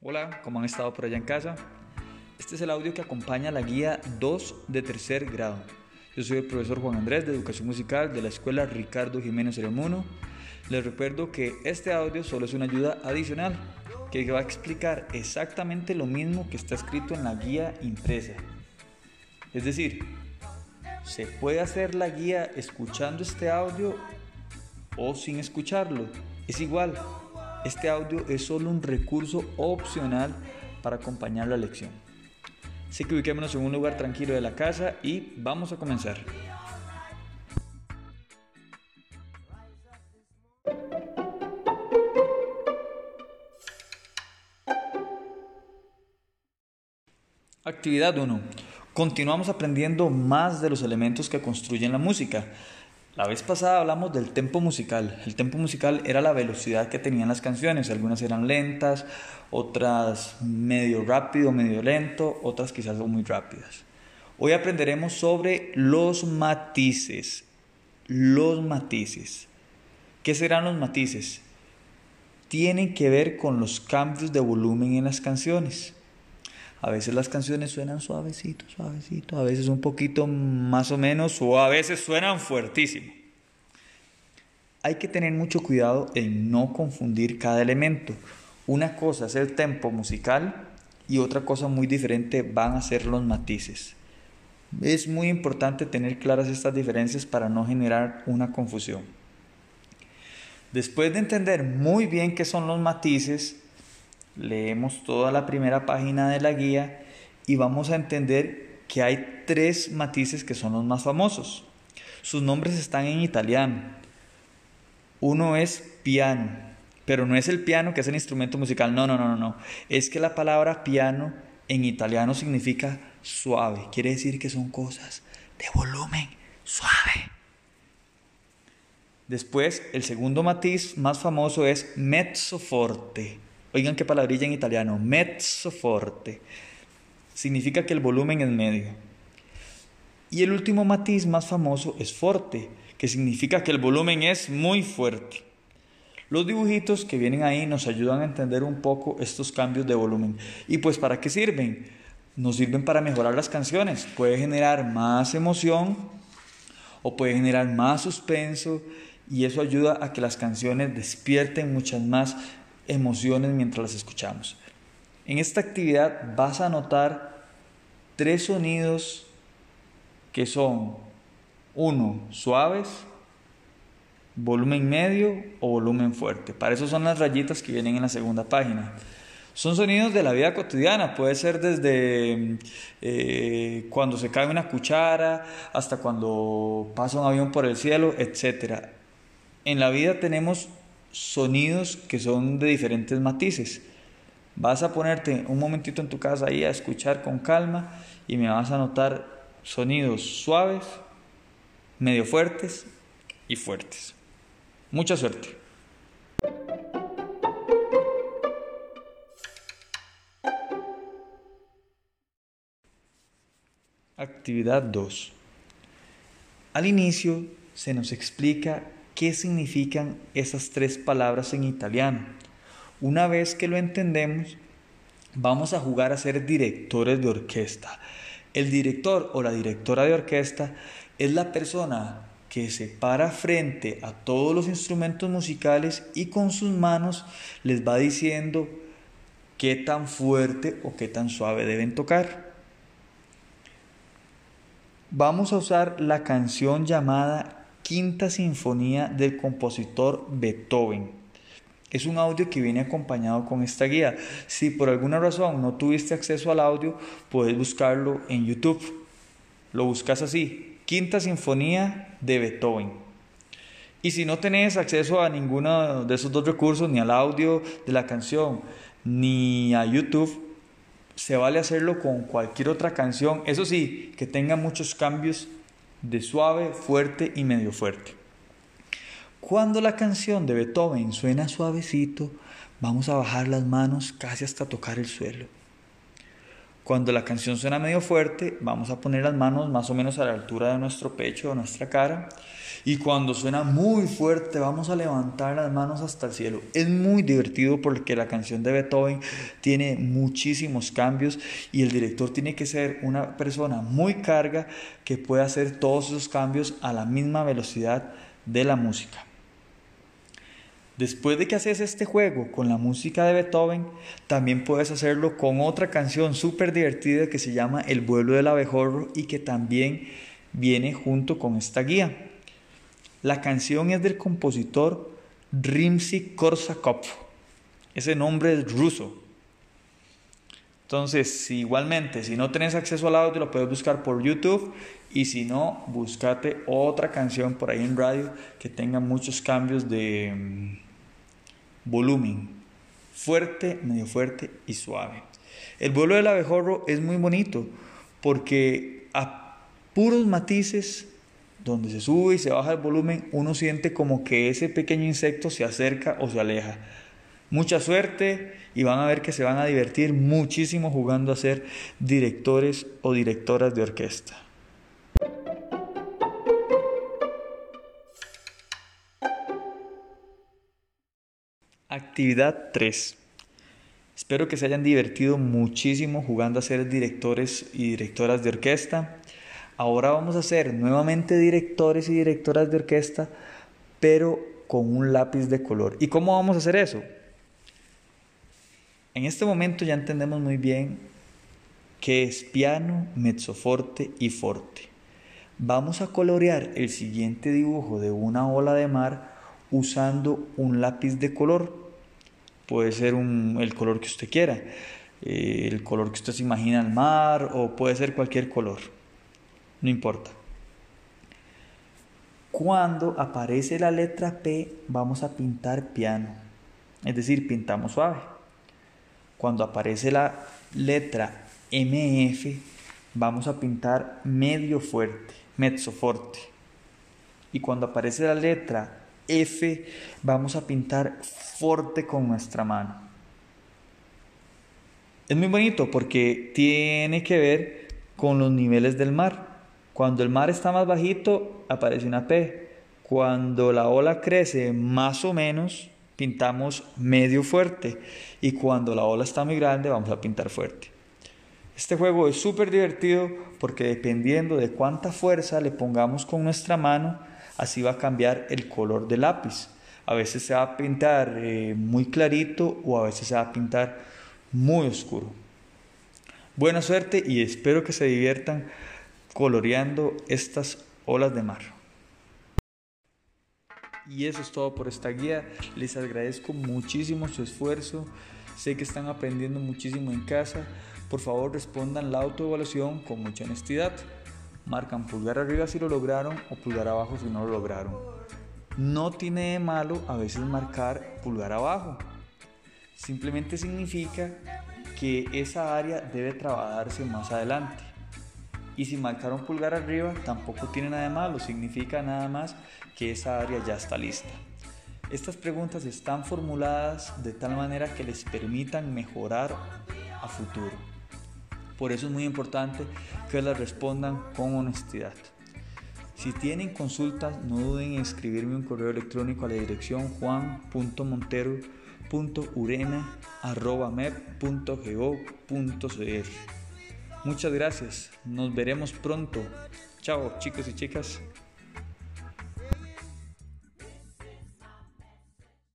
Hola, ¿cómo han estado por allá en casa? Este es el audio que acompaña la guía 2 de tercer grado. Yo soy el profesor Juan Andrés de Educación Musical de la Escuela Ricardo Jiménez Ceremuno. Les recuerdo que este audio solo es una ayuda adicional que va a explicar exactamente lo mismo que está escrito en la guía impresa. Es decir, se puede hacer la guía escuchando este audio o sin escucharlo. Es igual, este audio es solo un recurso opcional para acompañar la lección. Así que ubiquémonos en un lugar tranquilo de la casa y vamos a comenzar. Actividad 1. Continuamos aprendiendo más de los elementos que construyen la música. La vez pasada hablamos del tempo musical. El tempo musical era la velocidad que tenían las canciones. Algunas eran lentas, otras medio rápido, medio lento, otras quizás muy rápidas. Hoy aprenderemos sobre los matices. Los matices. ¿Qué serán los matices? Tienen que ver con los cambios de volumen en las canciones. A veces las canciones suenan suavecito, suavecito, a veces un poquito más o menos, o a veces suenan fuertísimo. Hay que tener mucho cuidado en no confundir cada elemento. Una cosa es el tempo musical y otra cosa muy diferente van a ser los matices. Es muy importante tener claras estas diferencias para no generar una confusión. Después de entender muy bien qué son los matices, leemos toda la primera página de la guía y vamos a entender que hay tres matices que son los más famosos. Sus nombres están en italiano. Uno es piano, pero no es el piano que es el instrumento musical, no, no, no, no. Es que la palabra piano en italiano significa suave, quiere decir que son cosas de volumen suave. Después, el segundo matiz más famoso es mezzo forte. Oigan qué palabrilla en italiano, mezzo forte. Significa que el volumen es medio. Y el último matiz más famoso es forte, que significa que el volumen es muy fuerte. Los dibujitos que vienen ahí nos ayudan a entender un poco estos cambios de volumen. ¿Y pues para qué sirven? Nos sirven para mejorar las canciones. Puede generar más emoción o puede generar más suspenso y eso ayuda a que las canciones despierten muchas más emociones mientras las escuchamos. En esta actividad vas a notar tres sonidos que son uno, suaves, volumen medio o volumen fuerte. Para eso son las rayitas que vienen en la segunda página. Son sonidos de la vida cotidiana, puede ser desde eh, cuando se cae una cuchara hasta cuando pasa un avión por el cielo, etc. En la vida tenemos sonidos que son de diferentes matices. Vas a ponerte un momentito en tu casa ahí a escuchar con calma y me vas a notar sonidos suaves, medio fuertes y fuertes. Mucha suerte. Actividad 2. Al inicio se nos explica qué significan esas tres palabras en italiano. Una vez que lo entendemos, vamos a jugar a ser directores de orquesta. El director o la directora de orquesta es la persona que se para frente a todos los instrumentos musicales y con sus manos les va diciendo qué tan fuerte o qué tan suave deben tocar. Vamos a usar la canción llamada Quinta Sinfonía del compositor Beethoven. Es un audio que viene acompañado con esta guía. Si por alguna razón no tuviste acceso al audio, puedes buscarlo en YouTube. Lo buscas así, Quinta Sinfonía de Beethoven. Y si no tenés acceso a ninguno de esos dos recursos, ni al audio de la canción, ni a YouTube, se vale hacerlo con cualquier otra canción. Eso sí, que tenga muchos cambios de suave, fuerte y medio fuerte. Cuando la canción de Beethoven suena suavecito, vamos a bajar las manos casi hasta tocar el suelo. Cuando la canción suena medio fuerte, vamos a poner las manos más o menos a la altura de nuestro pecho o nuestra cara. Y cuando suena muy fuerte, vamos a levantar las manos hasta el cielo. Es muy divertido porque la canción de Beethoven tiene muchísimos cambios y el director tiene que ser una persona muy carga que pueda hacer todos esos cambios a la misma velocidad de la música. Después de que haces este juego con la música de Beethoven, también puedes hacerlo con otra canción súper divertida que se llama El vuelo del abejorro y que también viene junto con esta guía. La canción es del compositor Rimsky-Korsakov. Ese nombre es ruso. Entonces, igualmente, si no tenés acceso al audio, lo puedes buscar por YouTube. Y si no, búscate otra canción por ahí en radio que tenga muchos cambios de mm, volumen. Fuerte, medio fuerte y suave. El vuelo del abejorro es muy bonito porque a puros matices donde se sube y se baja el volumen, uno siente como que ese pequeño insecto se acerca o se aleja. Mucha suerte y van a ver que se van a divertir muchísimo jugando a ser directores o directoras de orquesta. Actividad 3. Espero que se hayan divertido muchísimo jugando a ser directores y directoras de orquesta. Ahora vamos a ser nuevamente directores y directoras de orquesta, pero con un lápiz de color. ¿Y cómo vamos a hacer eso? En este momento ya entendemos muy bien qué es piano, mezzoforte y forte. Vamos a colorear el siguiente dibujo de una ola de mar usando un lápiz de color. Puede ser el color que usted quiera, eh, el color que usted se imagina al mar o puede ser cualquier color no importa. Cuando aparece la letra P, vamos a pintar piano, es decir, pintamos suave. Cuando aparece la letra MF, vamos a pintar medio fuerte, mezzo fuerte. Y cuando aparece la letra F, vamos a pintar fuerte con nuestra mano. Es muy bonito porque tiene que ver con los niveles del mar. Cuando el mar está más bajito, aparece una P. Cuando la ola crece más o menos, pintamos medio fuerte. Y cuando la ola está muy grande, vamos a pintar fuerte. Este juego es súper divertido porque dependiendo de cuánta fuerza le pongamos con nuestra mano, así va a cambiar el color del lápiz. A veces se va a pintar eh, muy clarito o a veces se va a pintar muy oscuro. Buena suerte y espero que se diviertan coloreando estas olas de mar. Y eso es todo por esta guía. Les agradezco muchísimo su esfuerzo. Sé que están aprendiendo muchísimo en casa. Por favor, respondan la autoevaluación con mucha honestidad. Marcan pulgar arriba si lo lograron o pulgar abajo si no lo lograron. No tiene de malo a veces marcar pulgar abajo. Simplemente significa que esa área debe trabajarse más adelante. Y si marcaron pulgar arriba, tampoco tiene nada de malo, significa nada más que esa área ya está lista. Estas preguntas están formuladas de tal manera que les permitan mejorar a futuro. Por eso es muy importante que las respondan con honestidad. Si tienen consultas, no duden en escribirme un correo electrónico a la dirección juan.montero.urena.mep.go.cr. Muchas gracias. Nos veremos pronto. Chao chicos y chicas.